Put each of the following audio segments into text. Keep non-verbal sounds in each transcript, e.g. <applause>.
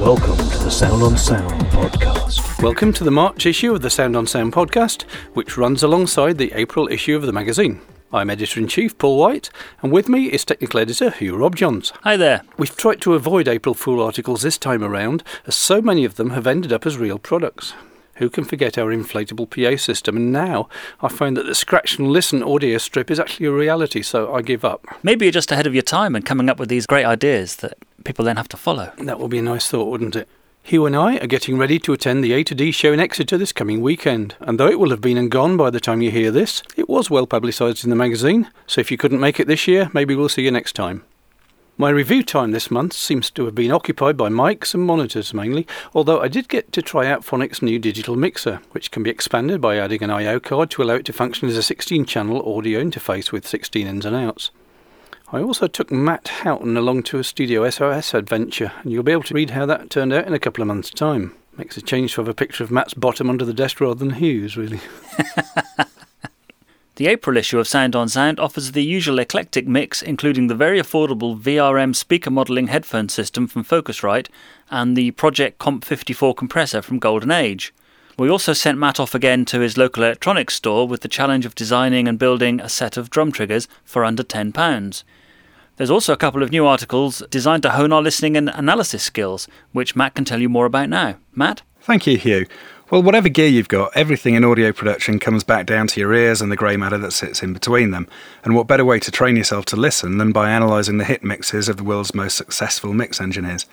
Welcome to the Sound on Sound podcast. Welcome to the March issue of the Sound on Sound podcast, which runs alongside the April issue of the magazine. I'm editor in chief Paul White, and with me is technical editor Hugh Robjohns. Hi there. We've tried to avoid April Fool articles this time around, as so many of them have ended up as real products. Who can forget our inflatable PA system? And now I find that the scratch and listen audio strip is actually a reality, so I give up. Maybe you're just ahead of your time and coming up with these great ideas that people then have to follow. That would be a nice thought, wouldn't it? Hugh and I are getting ready to attend the A to D show in Exeter this coming weekend, and though it will have been and gone by the time you hear this, it was well publicised in the magazine, so if you couldn't make it this year, maybe we'll see you next time. My review time this month seems to have been occupied by mics and monitors mainly, although I did get to try out Phonic's new digital mixer, which can be expanded by adding an I.O. card to allow it to function as a 16 channel audio interface with 16 ins and outs. I also took Matt Houghton along to a Studio SOS adventure, and you'll be able to read how that turned out in a couple of months' time. Makes a change to have a picture of Matt's bottom under the desk rather than Hugh's, really. <laughs> The April issue of Sound on Sound offers the usual eclectic mix, including the very affordable VRM speaker modelling headphone system from Focusrite and the Project Comp 54 compressor from Golden Age. We also sent Matt off again to his local electronics store with the challenge of designing and building a set of drum triggers for under £10. There's also a couple of new articles designed to hone our listening and analysis skills, which Matt can tell you more about now. Matt? Thank you, Hugh. Well, whatever gear you've got, everything in audio production comes back down to your ears and the grey matter that sits in between them. And what better way to train yourself to listen than by analysing the hit mixes of the world's most successful mix engineers?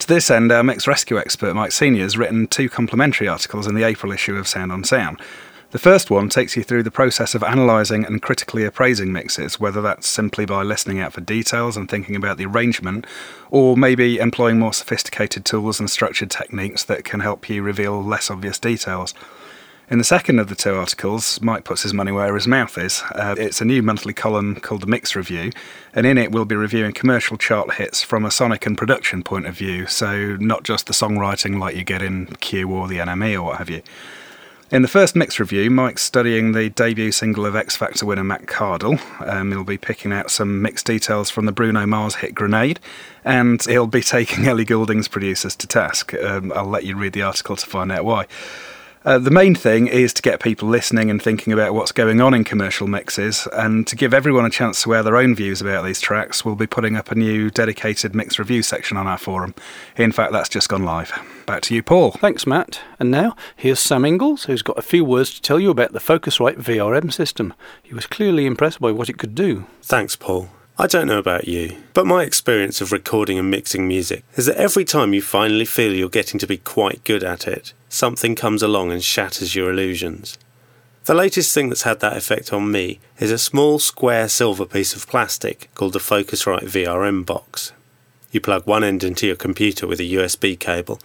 To this end, our mix rescue expert Mike Senior has written two complimentary articles in the April issue of Sound on Sound. The first one takes you through the process of analysing and critically appraising mixes, whether that's simply by listening out for details and thinking about the arrangement, or maybe employing more sophisticated tools and structured techniques that can help you reveal less obvious details. In the second of the two articles, Mike puts his money where his mouth is. Uh, it's a new monthly column called the Mix Review, and in it we'll be reviewing commercial chart hits from a sonic and production point of view, so not just the songwriting like you get in Q or the NME or what have you. In the first mix review, Mike's studying the debut single of X Factor winner Matt Cardle. Um, he'll be picking out some mixed details from the Bruno Mars hit Grenade, and he'll be <laughs> taking Ellie Goulding's producers to task. Um, I'll let you read the article to find out why. Uh, the main thing is to get people listening and thinking about what's going on in commercial mixes, and to give everyone a chance to air their own views about these tracks, we'll be putting up a new dedicated mix review section on our forum. In fact, that's just gone live. Back to you, Paul. Thanks, Matt. And now, here's Sam Inglis, who's got a few words to tell you about the Focusrite VRM system. He was clearly impressed by what it could do. Thanks, Paul. I don't know about you, but my experience of recording and mixing music is that every time you finally feel you're getting to be quite good at it, something comes along and shatters your illusions. The latest thing that's had that effect on me is a small square silver piece of plastic called the Focusrite VRM box. You plug one end into your computer with a USB cable,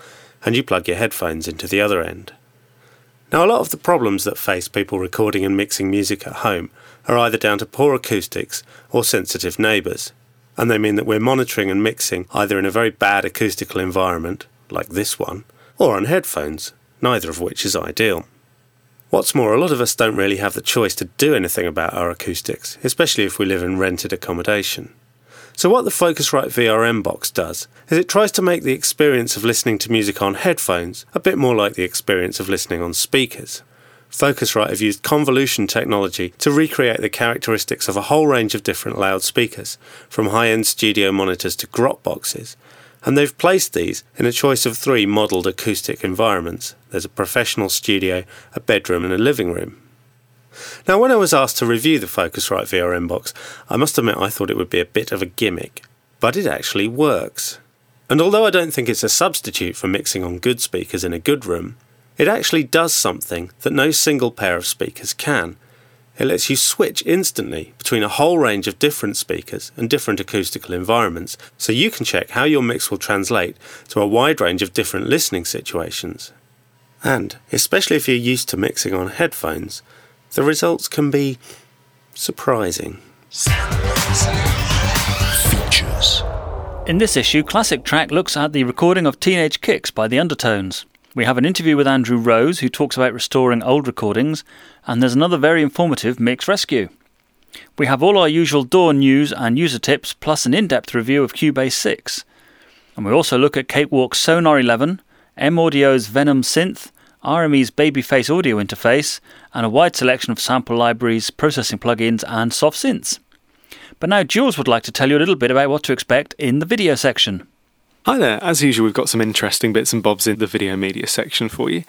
and you plug your headphones into the other end. Now, a lot of the problems that face people recording and mixing music at home are either down to poor acoustics or sensitive neighbours, and they mean that we're monitoring and mixing either in a very bad acoustical environment, like this one, or on headphones, neither of which is ideal. What's more, a lot of us don't really have the choice to do anything about our acoustics, especially if we live in rented accommodation. So, what the Focusrite VRM box does is it tries to make the experience of listening to music on headphones a bit more like the experience of listening on speakers. Focusrite have used convolution technology to recreate the characteristics of a whole range of different loudspeakers, from high end studio monitors to grot boxes, and they've placed these in a choice of three modelled acoustic environments there's a professional studio, a bedroom, and a living room. Now, when I was asked to review the Focusrite VRM box, I must admit I thought it would be a bit of a gimmick, but it actually works. And although I don't think it's a substitute for mixing on good speakers in a good room, it actually does something that no single pair of speakers can. It lets you switch instantly between a whole range of different speakers and different acoustical environments, so you can check how your mix will translate to a wide range of different listening situations. And, especially if you're used to mixing on headphones, the results can be surprising. Features. In this issue, Classic Track looks at the recording of Teenage Kicks by the Undertones. We have an interview with Andrew Rose, who talks about restoring old recordings, and there's another very informative mix rescue. We have all our usual DAW news and user tips, plus an in depth review of Cubase 6. And we also look at Cakewalk's Sonar 11, M Audio's Venom Synth, RME's Babyface audio interface, and a wide selection of sample libraries, processing plugins, and soft synths. But now Jules would like to tell you a little bit about what to expect in the video section. Hi there. As usual, we've got some interesting bits and bobs in the video media section for you.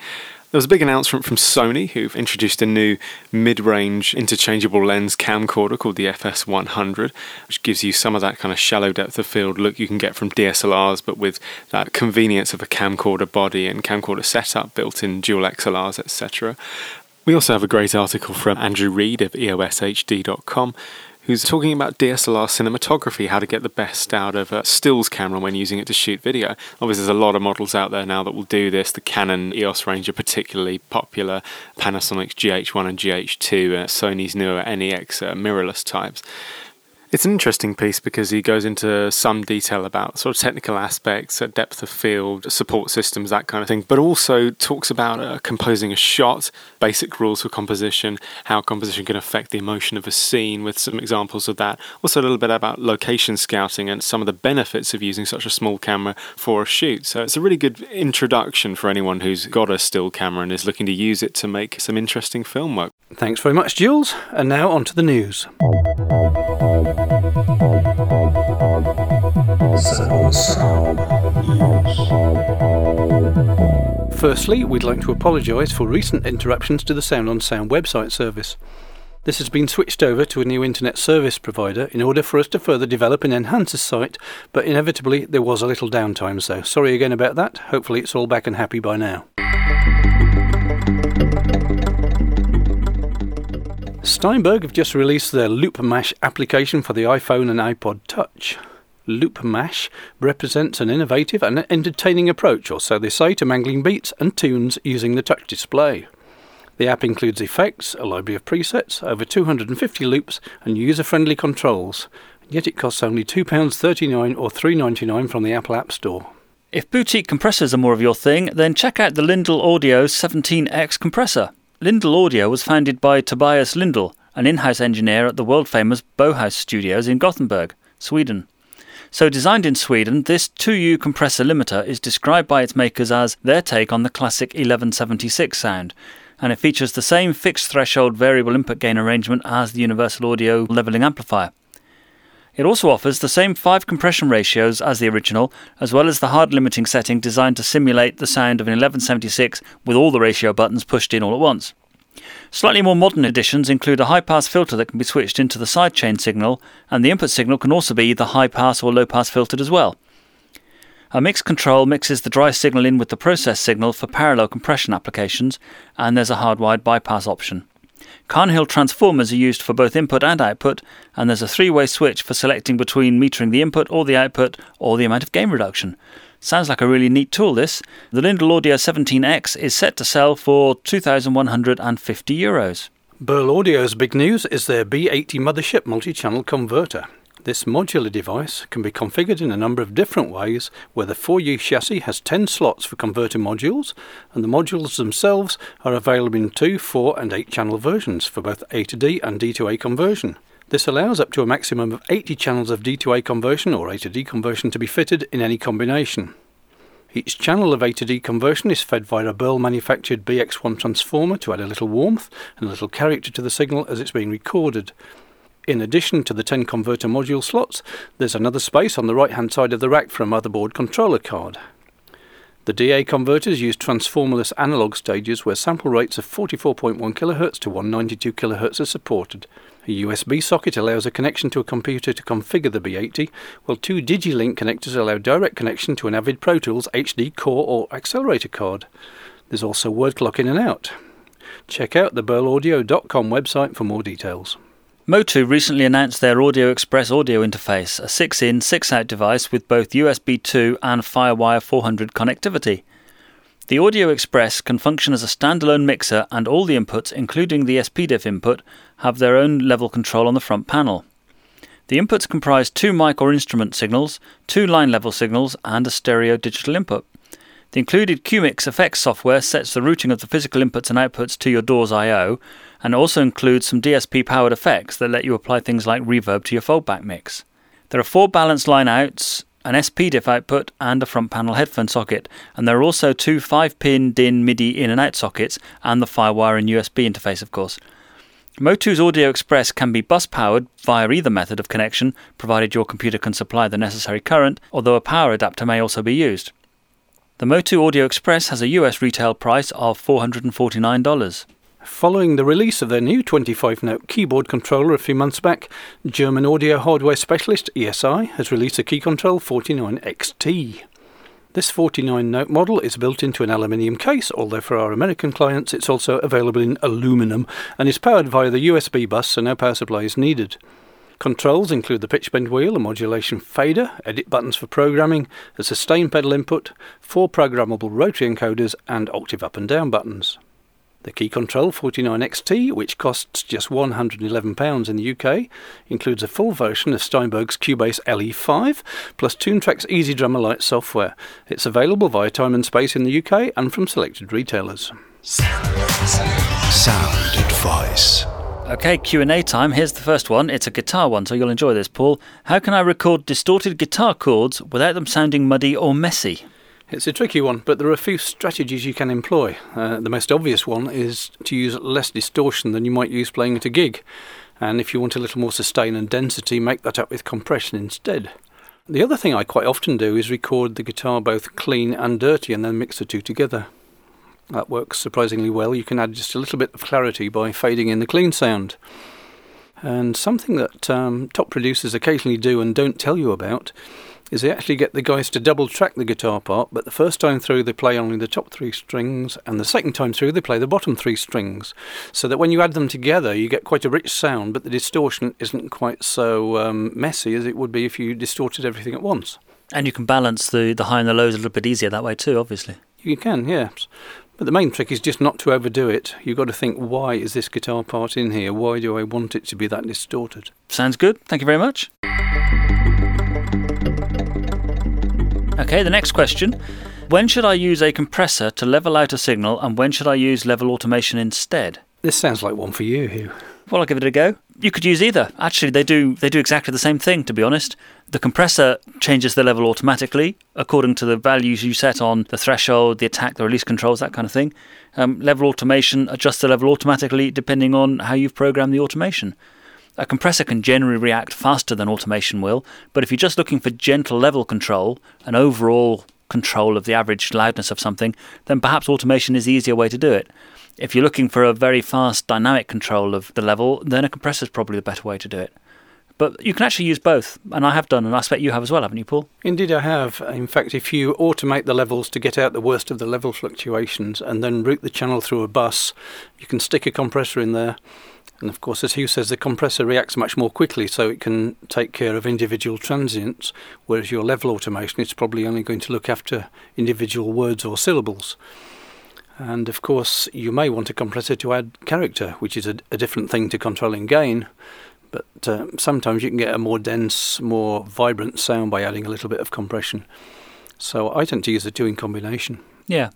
There was a big announcement from Sony who've introduced a new mid range interchangeable lens camcorder called the FS100, which gives you some of that kind of shallow depth of field look you can get from DSLRs, but with that convenience of a camcorder body and camcorder setup built in dual XLRs, etc. We also have a great article from Andrew Reid of EOSHD.com who's talking about DSLR cinematography, how to get the best out of a stills camera when using it to shoot video. Obviously, there's a lot of models out there now that will do this. The Canon EOS range are particularly popular, Panasonic's GH1 and GH2, uh, Sony's newer NEX uh, mirrorless types. It's an interesting piece because he goes into some detail about sort of technical aspects, depth of field, support systems, that kind of thing, but also talks about uh, composing a shot, basic rules for composition, how composition can affect the emotion of a scene, with some examples of that. Also, a little bit about location scouting and some of the benefits of using such a small camera for a shoot. So, it's a really good introduction for anyone who's got a still camera and is looking to use it to make some interesting film work. Thanks very much, Jules. And now on to the news. Firstly, we'd like to apologise for recent interruptions to the Sound on Sound website service. This has been switched over to a new internet service provider in order for us to further develop and enhance the site, but inevitably there was a little downtime, so sorry again about that. Hopefully it's all back and happy by now. Steinberg have just released their Loop Mash application for the iPhone and iPod Touch. Loop Mash represents an innovative and entertaining approach, or so they say, to mangling beats and tunes using the touch display. The app includes effects, a library of presets, over 250 loops, and user friendly controls. Yet it costs only £2.39 or $3.99 from the Apple App Store. If boutique compressors are more of your thing, then check out the Lindell Audio 17X compressor. Lindell Audio was founded by Tobias Lindell, an in house engineer at the world famous Bauhaus Studios in Gothenburg, Sweden. So, designed in Sweden, this 2U compressor limiter is described by its makers as their take on the classic 1176 sound, and it features the same fixed threshold variable input gain arrangement as the Universal Audio leveling amplifier. It also offers the same five compression ratios as the original, as well as the hard limiting setting designed to simulate the sound of an 1176 with all the ratio buttons pushed in all at once. Slightly more modern additions include a high pass filter that can be switched into the sidechain signal, and the input signal can also be either high pass or low pass filtered as well. A mix control mixes the dry signal in with the process signal for parallel compression applications, and there's a hardwired bypass option. Carnhill transformers are used for both input and output, and there's a three way switch for selecting between metering the input or the output or the amount of gain reduction. Sounds like a really neat tool, this. The Lindell Audio 17X is set to sell for €2,150. euros. Burl Audio's big news is their B80 mothership multi channel converter. This modular device can be configured in a number of different ways, where the 4U chassis has 10 slots for converter modules, and the modules themselves are available in 2, 4, and 8 channel versions for both A to D and D to A conversion. This allows up to a maximum of 80 channels of D to A conversion or A to D conversion to be fitted in any combination. Each channel of A to D conversion is fed via a Burl manufactured BX1 transformer to add a little warmth and a little character to the signal as it's being recorded. In addition to the 10 converter module slots, there's another space on the right hand side of the rack for a motherboard controller card. The DA converters use transformerless analog stages where sample rates of 44.1 kHz to 192 kHz are supported. A USB socket allows a connection to a computer to configure the B80, while two DigiLink connectors allow direct connection to an Avid Pro Tools HD core or accelerator card. There's also word clock in and out. Check out the burlaudio.com website for more details. Motu recently announced their Audio Express audio interface, a 6 in, 6 out device with both USB 2 and Firewire 400 connectivity. The Audio Express can function as a standalone mixer, and all the inputs, including the SPDIF input, have their own level control on the front panel. The inputs comprise two mic or instrument signals, two line level signals, and a stereo digital input. The included CueMix effects software sets the routing of the physical inputs and outputs to your DAW's I/O, and also includes some DSP powered effects that let you apply things like reverb to your foldback mix. There are four balanced line outs, an SPDIF output, and a front panel headphone socket. And there are also two 5 pin DIN MIDI in and out sockets, and the Firewire and USB interface, of course. Motu's Audio Express can be bus powered via either method of connection, provided your computer can supply the necessary current, although a power adapter may also be used. The Motu Audio Express has a US retail price of $449. Following the release of their new 25 note keyboard controller a few months back, German audio hardware specialist ESI has released a Key Control 49XT. This 49 note model is built into an aluminium case, although for our American clients it's also available in aluminum and is powered via the USB bus, so no power supply is needed. Controls include the pitch bend wheel, a modulation fader, edit buttons for programming, a sustain pedal input, four programmable rotary encoders, and octave up and down buttons. The Key Control 49XT, which costs just £111 in the UK, includes a full version of Steinberg's Cubase LE5 plus Toontrack's EZdrummer Lite software. It's available via Time and Space in the UK and from selected retailers. Sound advice. Okay, Q&A time. Here's the first one. It's a guitar one, so you'll enjoy this, Paul. How can I record distorted guitar chords without them sounding muddy or messy? It's a tricky one, but there are a few strategies you can employ. Uh, the most obvious one is to use less distortion than you might use playing at a gig. And if you want a little more sustain and density, make that up with compression instead. The other thing I quite often do is record the guitar both clean and dirty and then mix the two together. That works surprisingly well. You can add just a little bit of clarity by fading in the clean sound. And something that um, top producers occasionally do and don't tell you about is they actually get the guys to double track the guitar part, but the first time through they play only the top three strings, and the second time through they play the bottom three strings. So that when you add them together, you get quite a rich sound, but the distortion isn't quite so um, messy as it would be if you distorted everything at once. And you can balance the, the high and the lows a little bit easier that way too, obviously. You can, yes. But the main trick is just not to overdo it. You've got to think, why is this guitar part in here? Why do I want it to be that distorted? Sounds good. Thank you very much. Okay, the next question. When should I use a compressor to level out a signal and when should I use level automation instead? This sounds like one for you, Hugh. Well, I'll give it a go. You could use either. Actually, they do they do exactly the same thing. To be honest, the compressor changes the level automatically according to the values you set on the threshold, the attack, the release controls, that kind of thing. Um, level automation adjusts the level automatically depending on how you've programmed the automation. A compressor can generally react faster than automation will, but if you're just looking for gentle level control and overall control of the average loudness of something, then perhaps automation is the easier way to do it. If you're looking for a very fast dynamic control of the level, then a compressor is probably the better way to do it. But you can actually use both, and I have done, and I expect you have as well, haven't you, Paul? Indeed, I have. In fact, if you automate the levels to get out the worst of the level fluctuations and then route the channel through a bus, you can stick a compressor in there and of course, as Hugh says, the compressor reacts much more quickly, so it can take care of individual transients, whereas your level automation is probably only going to look after individual words or syllables. And of course, you may want a compressor to add character, which is a, a different thing to controlling gain. But uh, sometimes you can get a more dense, more vibrant sound by adding a little bit of compression. So I tend to use the two in combination. Yeah,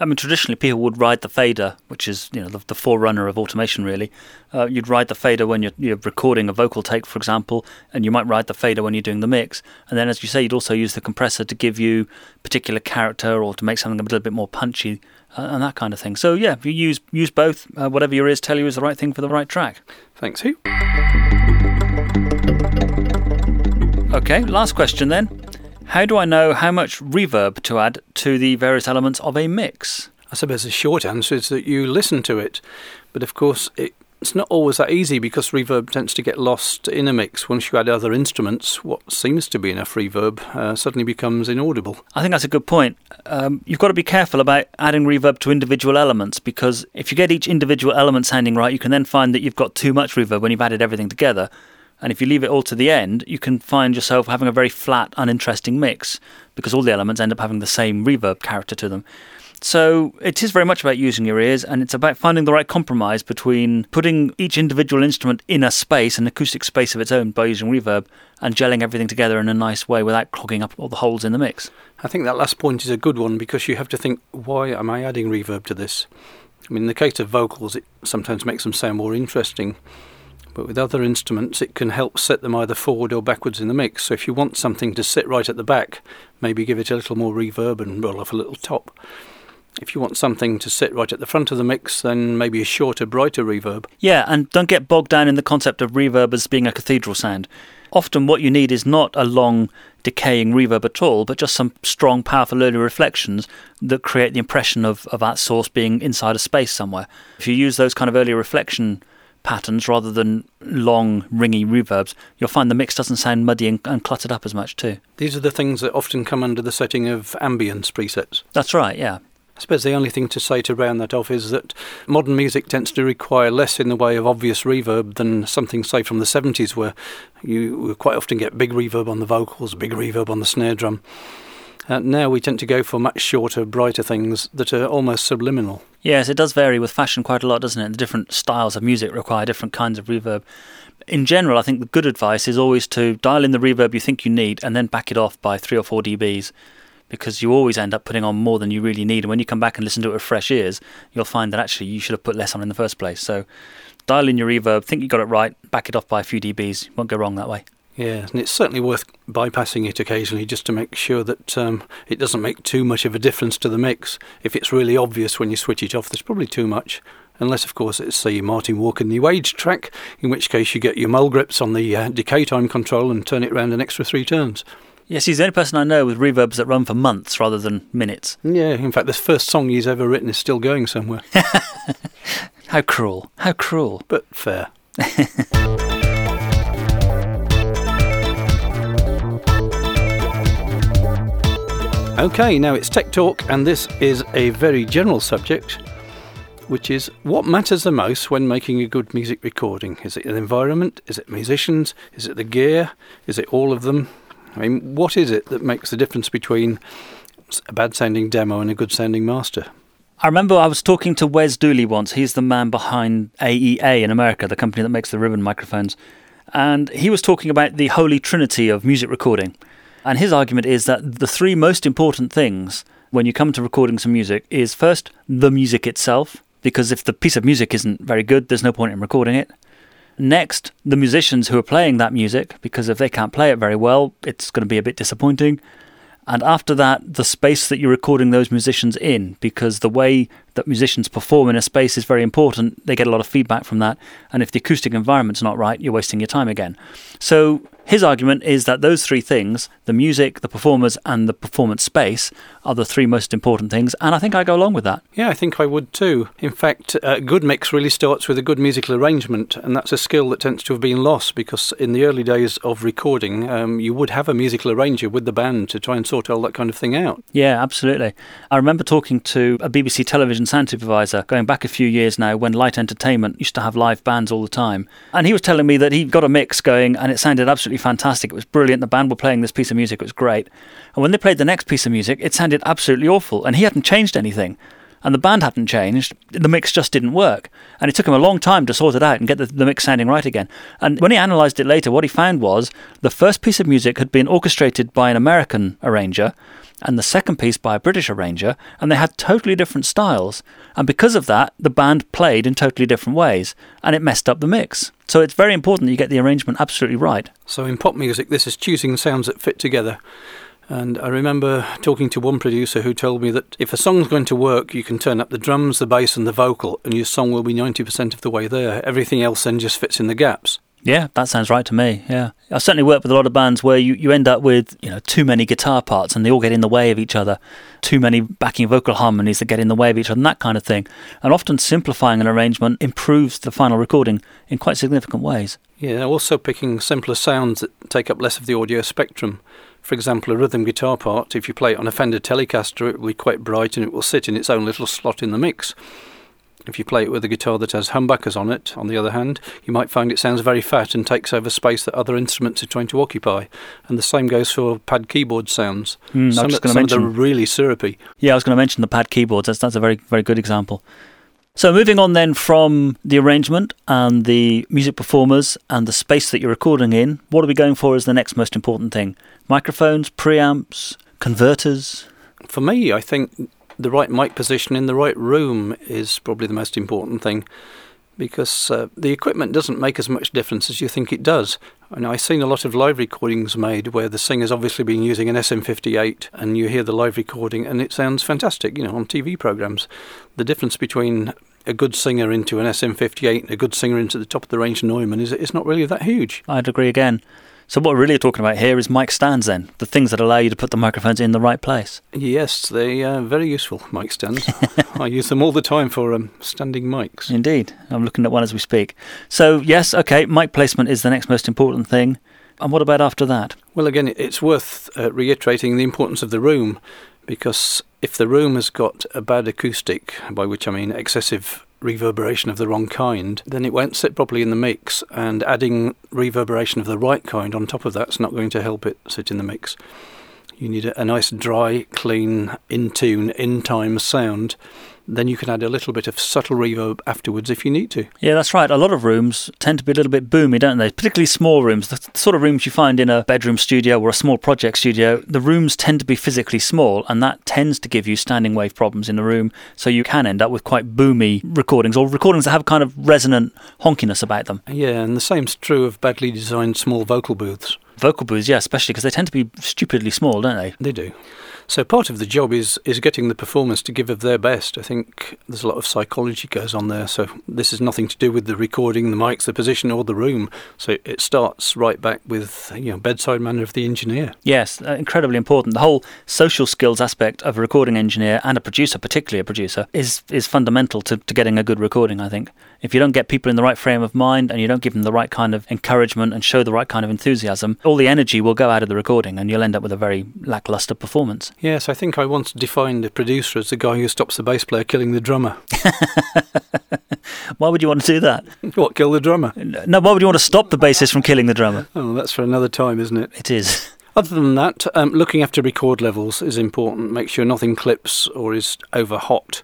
I mean, traditionally people would ride the fader, which is you know the, the forerunner of automation. Really, uh, you'd ride the fader when you're, you're, recording a vocal take, for example, and you might ride the fader when you're doing the mix. And then, as you say, you'd also use the compressor to give you particular character or to make something a little bit more punchy uh, and that kind of thing. So yeah, you use use both. Uh, whatever your ears tell you is the right thing for the right track. Thanks, Hugh? Okay, last question then. How do I know how much reverb to add to the various elements of a mix? I suppose the short answer is that you listen to it. But of course, it, it's not always that easy because reverb tends to get lost in a mix. Once you add other instruments, what seems to be enough reverb uh, suddenly becomes inaudible. I think that's a good point. Um, you've got to be careful about adding reverb to individual elements because if you get each individual element sounding right, you can then find that you've got too much reverb when you've added everything together. And if you leave it all to the end, you can find yourself having a very flat, uninteresting mix because all the elements end up having the same reverb character to them. So it is very much about using your ears, and it's about finding the right compromise between putting each individual instrument in a space, an acoustic space of its own, by using reverb, and gelling everything together in a nice way without clogging up all the holes in the mix. I think that last point is a good one because you have to think, why am I adding reverb to this? I mean, in the case of vocals, it sometimes makes them sound more interesting But with other instruments, it can help set them either forward or backwards in the mix. So if you want something to sit right at the back, maybe give it a little more reverb and roll off a little top. If you want something to sit right at the front of the mix, then maybe a shorter, brighter reverb. Yeah, and don't get bogged down in the concept of reverb as being a cathedral sound. Often, what you need is not a long, decaying reverb at all, but just some strong, powerful early reflections that create the impression of, of that source being inside a space somewhere. If you use those kind of early reflection patterns rather than long, ringy reverbs, you'll find the mix doesn't sound muddy and, and cluttered up as much too. These are the things that often come under the setting of ambience presets. That's right, yeah. I suppose the only thing to say to round that off is that modern music tends to require less in the way of obvious reverb than something, say, from the 70s, where you quite often get big reverb on the vocals, big reverb on the snare drum. Uh, now we tend to go for much shorter, brighter things that are almost subliminal. Yes, it does vary with fashion quite a lot, doesn't it? The different styles of music require different kinds of reverb. In general, I think the good advice is always to dial in the reverb you think you need and then back it off by 3 or 4 dBs because you always end up putting on more than you really need. And when you come back and listen to it with fresh ears, you'll find that actually you should have put less on in the first place. So dial in your reverb, think you got it right, back it off by a few dBs. Won't go wrong that way. Yeah, and it's certainly worth bypassing it occasionally just to make sure that um, it doesn't make too much of a difference to the mix. If it's really obvious when you switch it off, there's probably too much. Unless, of course, it's the Martin Walker New Age track, in which case you get your mole grips on the uh, decay time control and turn it around an extra three turns. Yes, he's the only person I know with reverbs that run for months rather than minutes. Yeah, in fact, the first song he's ever written is still going somewhere. <laughs> How cruel. How cruel. But fair. <laughs> okay, now it's Tech Talk, and this is a very general subject, which is what matters the most when making a good music recording? Is it the environment? Is it musicians? Is it the gear? Is it all of them? I mean, what is it that makes the difference between a bad sounding demo and a good sounding master? I remember I was talking to Wes Dooley once. He's the man behind AEA in America, the company that makes the ribbon microphones. And he was talking about the holy trinity of music recording. And his argument is that the three most important things when you come to recording some music is first the music itself, because if the piece of music isn't very good, there's no point in recording it. Next, the musicians who are playing that music, because if they can't play it very well, it's going to be a bit disappointing. And after that, the space that you're recording those musicians in, because the way that musicians perform in a space is very important. They get a lot of feedback from that. And if the acoustic environment's not right, you're wasting your time again. So his argument is that those three things the music, the performers, and the performance space are the three most important things. And I think I go along with that. Yeah, I think I would too. In fact, a good mix really starts with a good musical arrangement, and that's a skill that tends to have been lost because in the early days of recording, um, you would have a musical arranger with the band to try and sort all that kind of thing out. Yeah, absolutely. I remember talking to a BBC television sound supervisor going back a few years now when Light Entertainment used to have live bands all the time. And he was telling me that he got a mix going and it sounded absolutely fantastic. It was brilliant. The band were playing this piece of music. It was great. And when they played the next piece of music, it sounded absolutely awful. And he hadn't changed anything. And the band hadn't changed. The mix just didn't work. And it took him a long time to sort it out and get the, the mix sounding right again. And when he analysed it later, what he found was the first piece of music had been orchestrated by an American arranger and the second piece by a British arranger, and they had totally different styles. And because of that, the band played in totally different ways, and it messed up the mix. So it's very important that you get the arrangement absolutely right. So in pop music, this is choosing sounds that fit together. And I remember talking to one producer who told me that if a song's going to work, you can turn up the drums, the bass, and the vocal, and your song will be 90% of the way there. Everything else then just fits in the gaps. Yeah, that sounds right to me. Yeah. I've certainly worked with a lot of bands where you, you end up with, you know, too many guitar parts and they all get in the way of each other, too many backing vocal harmonies that get in the way of each other and that kind of thing. And often simplifying an arrangement improves the final recording in quite significant ways. Yeah, also picking simpler sounds that take up less of the audio spectrum. For example, a rhythm guitar part, if you play it on a Fender Telecaster, it will be quite bright and it will sit in its own little slot in the mix. If you play it with a guitar that has humbuckers on it, on the other hand, you might find it sounds very fat and takes over space that other instruments are trying to occupy. And the same goes for pad keyboard sounds. Mm, some some of them are really syrupy. Yeah, I was going to mention the pad keyboards. That's, that's a very, very good example. So, moving on then from the arrangement and the music performers and the space that you're recording in, what are we going for as the next most important thing? Microphones, preamps, converters? For me, I think the right mic position in the right room is probably the most important thing because uh, the equipment doesn't make as much difference as you think it does. And I've seen a lot of live recordings made where the singer's obviously been using an SM58 and you hear the live recording and it sounds fantastic, you know, on TV programs. The difference between a good singer into an SM58 and a good singer into the top of the range Neumann is, it's not really that huge. I'd agree again. So what we're really talking about here is mic stands then, the things that allow you to put the microphones in the right place. Yes, they are very useful, mic stands. I use them all the time for um, standing mics. Indeed. I'm looking at one as we speak. So, yes, okay, mic placement is the next most important thing. And what about after that? Well, again, it's worth uh, reiterating the importance of the room because if the room has got a bad acoustic, by which I mean excessive reverberation of the wrong kind, then it won't sit properly in the mix, and adding reverberation of the right kind on top of that's not going to help it sit in the mix. You need a, nice, dry, clean, in tune, in time sound then you can add a little bit of subtle reverb afterwards if you need to. Yeah, that's right. A lot of rooms tend to be a little bit boomy, don't they? Particularly small rooms, the sort of rooms you find in a bedroom studio or a small project studio. The rooms tend to be physically small, and that tends to give you standing wave problems in the room. So you can end up with quite boomy recordings or recordings that have kind of resonant honkiness about them. Yeah, and the same's true of badly designed small vocal booths. Vocal booths, yeah, especially because they tend to be stupidly small, don't they? They do. So part of the job is is getting the performers to give of their best. I think there's a lot of psychology goes on there. So this is nothing to do with the recording, the mics, the position, or the room. So it starts right back with you know bedside manner of the engineer. Yes, uh, incredibly important. The whole social skills aspect of a recording engineer and a producer, particularly a producer, is is fundamental to, to getting a good recording. I think if you don't get people in the right frame of mind and you don't give them the right kind of encouragement and show the right kind of enthusiasm, all the energy will go out of the recording, and you'll end up with a very lackluster performance. Yes, I think I once defined a producer as the guy who stops the bass player killing the drummer. <laughs> why would you want to do that? <laughs> What, kill the drummer? No, why would you want to stop the bassist from killing the drummer? Oh, that's for another time, isn't it? It is. <laughs> Other than that, um, looking after record levels is important. Make sure nothing clips or is over hot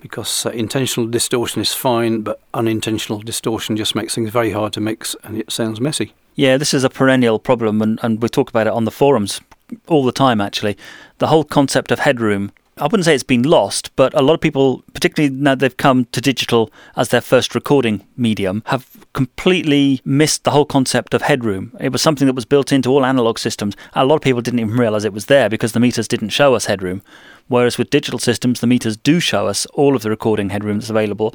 because uh, intentional distortion is fine, but unintentional distortion just makes things very hard to mix and it sounds messy. Yeah, this is a perennial problem, and, and we talk about it on the forums all the time, actually. The whole concept of headroom. I wouldn't say it's been lost, but a lot of people, particularly now they've come to digital as their first recording medium, have completely missed the whole concept of headroom. It was something that was built into all analog systems. A lot of people didn't even realize it was there because the meters didn't show us headroom. Whereas with digital systems, the meters do show us all of the recording headroom that's available,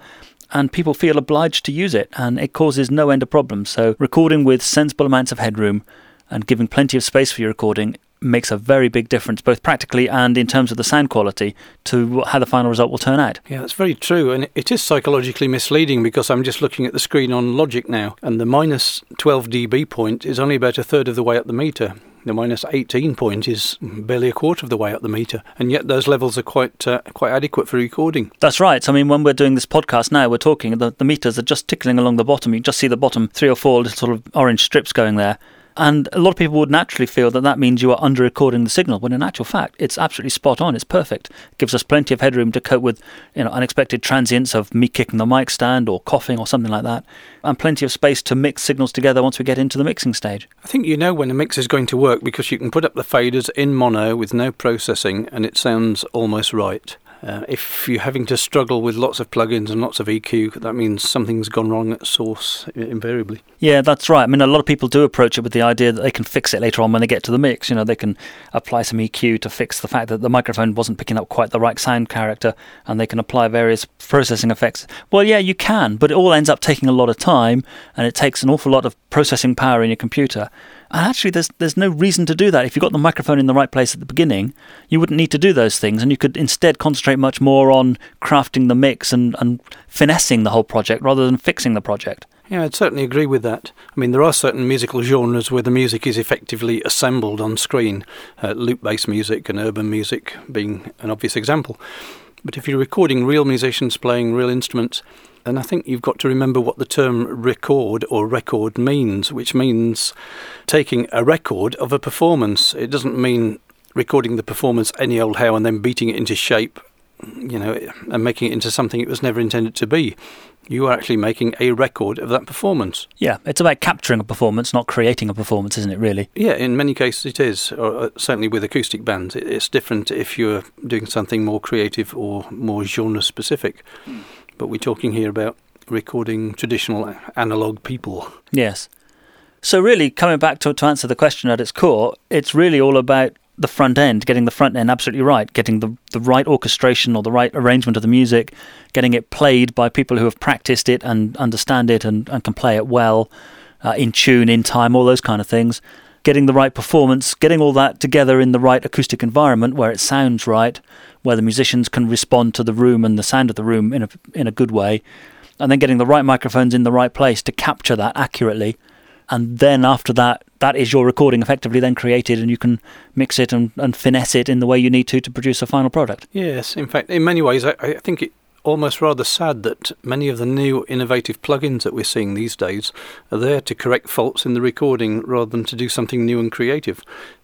and people feel obliged to use it, and it causes no end of problems. So, recording with sensible amounts of headroom and giving plenty of space for your recording makes a very big difference, both practically and in terms of the sound quality, to how the final result will turn out. Yeah, that's very true. And it is psychologically misleading because I'm just looking at the screen on Logic now, and the minus 12 dB point is only about a third of the way up the meter. The minus 18 point is barely a quarter of the way up the meter, and yet those levels are quite uh, quite adequate for recording. That's right. I mean, when we're doing this podcast now, we're talking, the, the meters are just tickling along the bottom. You just see the bottom three or four little sort of orange strips going there. And a lot of people would naturally feel that that means you are under recording the signal, when in actual fact, it's absolutely spot on. It's perfect. It gives us plenty of headroom to cope with you know, unexpected transients of me kicking the mic stand or coughing or something like that, and plenty of space to mix signals together once we get into the mixing stage. I think you know when a mix is going to work because you can put up the faders in mono with no processing and it sounds almost right. Uh, if you're having to struggle with lots of plugins and lots of EQ, that means something's gone wrong at source invariably. Yeah, that's right. I mean, a lot of people do approach it with the idea that they can fix it later on when they get to the mix. You know, they can apply some EQ to fix the fact that the microphone wasn't picking up quite the right sound character, and they can apply various processing effects. Well, yeah, you can, but it all ends up taking a lot of time, and it takes an awful lot of processing power in your computer. And actually, there's there's no reason to do that. If you got the microphone in the right place at the beginning, you wouldn't need to do those things, and you could instead concentrate much more on crafting the mix and, and finessing the whole project rather than fixing the project. Yeah, I'd certainly agree with that. I mean, there are certain musical genres where the music is effectively assembled on screen, uh, loop based music and urban music being an obvious example. But if you're recording real musicians playing real instruments, then I think you've got to remember what the term record or record means, which means taking a record of a performance. It doesn't mean recording the performance any old how and then beating it into shape, you know, and making it into something it was never intended to be. You are actually making a record of that performance. Yeah, it's about capturing a performance, not creating a performance, isn't it, really? Yeah, in many cases it is, or uh, certainly with acoustic bands. It's different if you're doing something more creative or more genre specific. But we're talking here about recording traditional analog people. Yes. So really, coming back to to answer the question at its core, it's really all about the front end, getting the front end absolutely right, getting the the right orchestration or the right arrangement of the music, getting it played by people who have practiced it and understand it and, and can play it well, uh, in tune, in time, all those kind of things. Getting the right performance, getting all that together in the right acoustic environment where it sounds right, where the musicians can respond to the room and the sound of the room in a in a good way, and then getting the right microphones in the right place to capture that accurately and then after that that is your recording effectively then created and you can mix it and, and finesse it in the way you need to to produce a final product Yes, in fact, in many ways, I, I think it almost rather sad that many of the new innovative plugins that we're seeing these days are there to correct faults in the recording rather than to do something new and creative.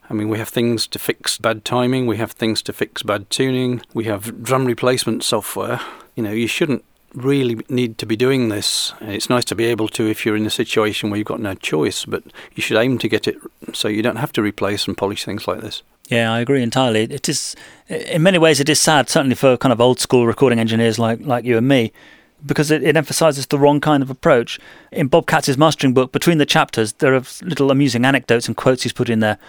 I mean, we have things to fix bad timing, we have things to fix bad tuning, we have drum replacement software. You know, you shouldn't really need to be doing this. It's nice to be able to if you're in a situation where you've got no choice, but you should aim to get it so you don't have to replace and polish things like this. yeah i agree entirely it is in many ways it is sad certainly for kind of old school recording engineers like like you and me because it, it emphasizes the wrong kind of approach in bob katz's mastering book between the chapters there are little amusing anecdotes and quotes he's put in there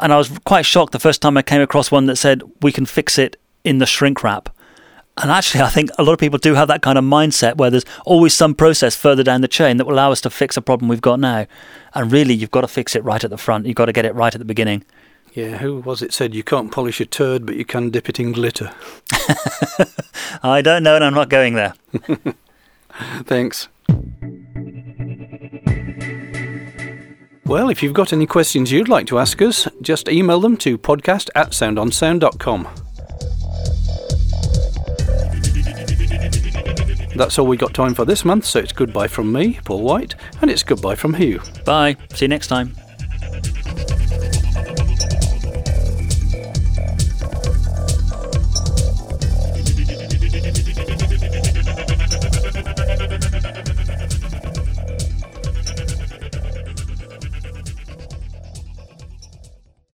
and i was quite shocked the first time i came across one that said we can fix it in the shrink wrap and actually, I think a lot of people do have that kind of mindset where there's always some process further down the chain that will allow us to fix a problem we've got now. And really, you've got to fix it right at the front. You've got to get it right at the beginning. Yeah, who was it said you can't polish a turd, but you can dip it in glitter? <laughs> I don't know, and I'm not going there. <laughs> Thanks. Well, if you've got any questions you'd like to ask us, just email them to podcast at soundonsound.com. That's all we got time for this month, so it's goodbye from me, Paul White, and it's goodbye from Hugh. Bye. See you next time.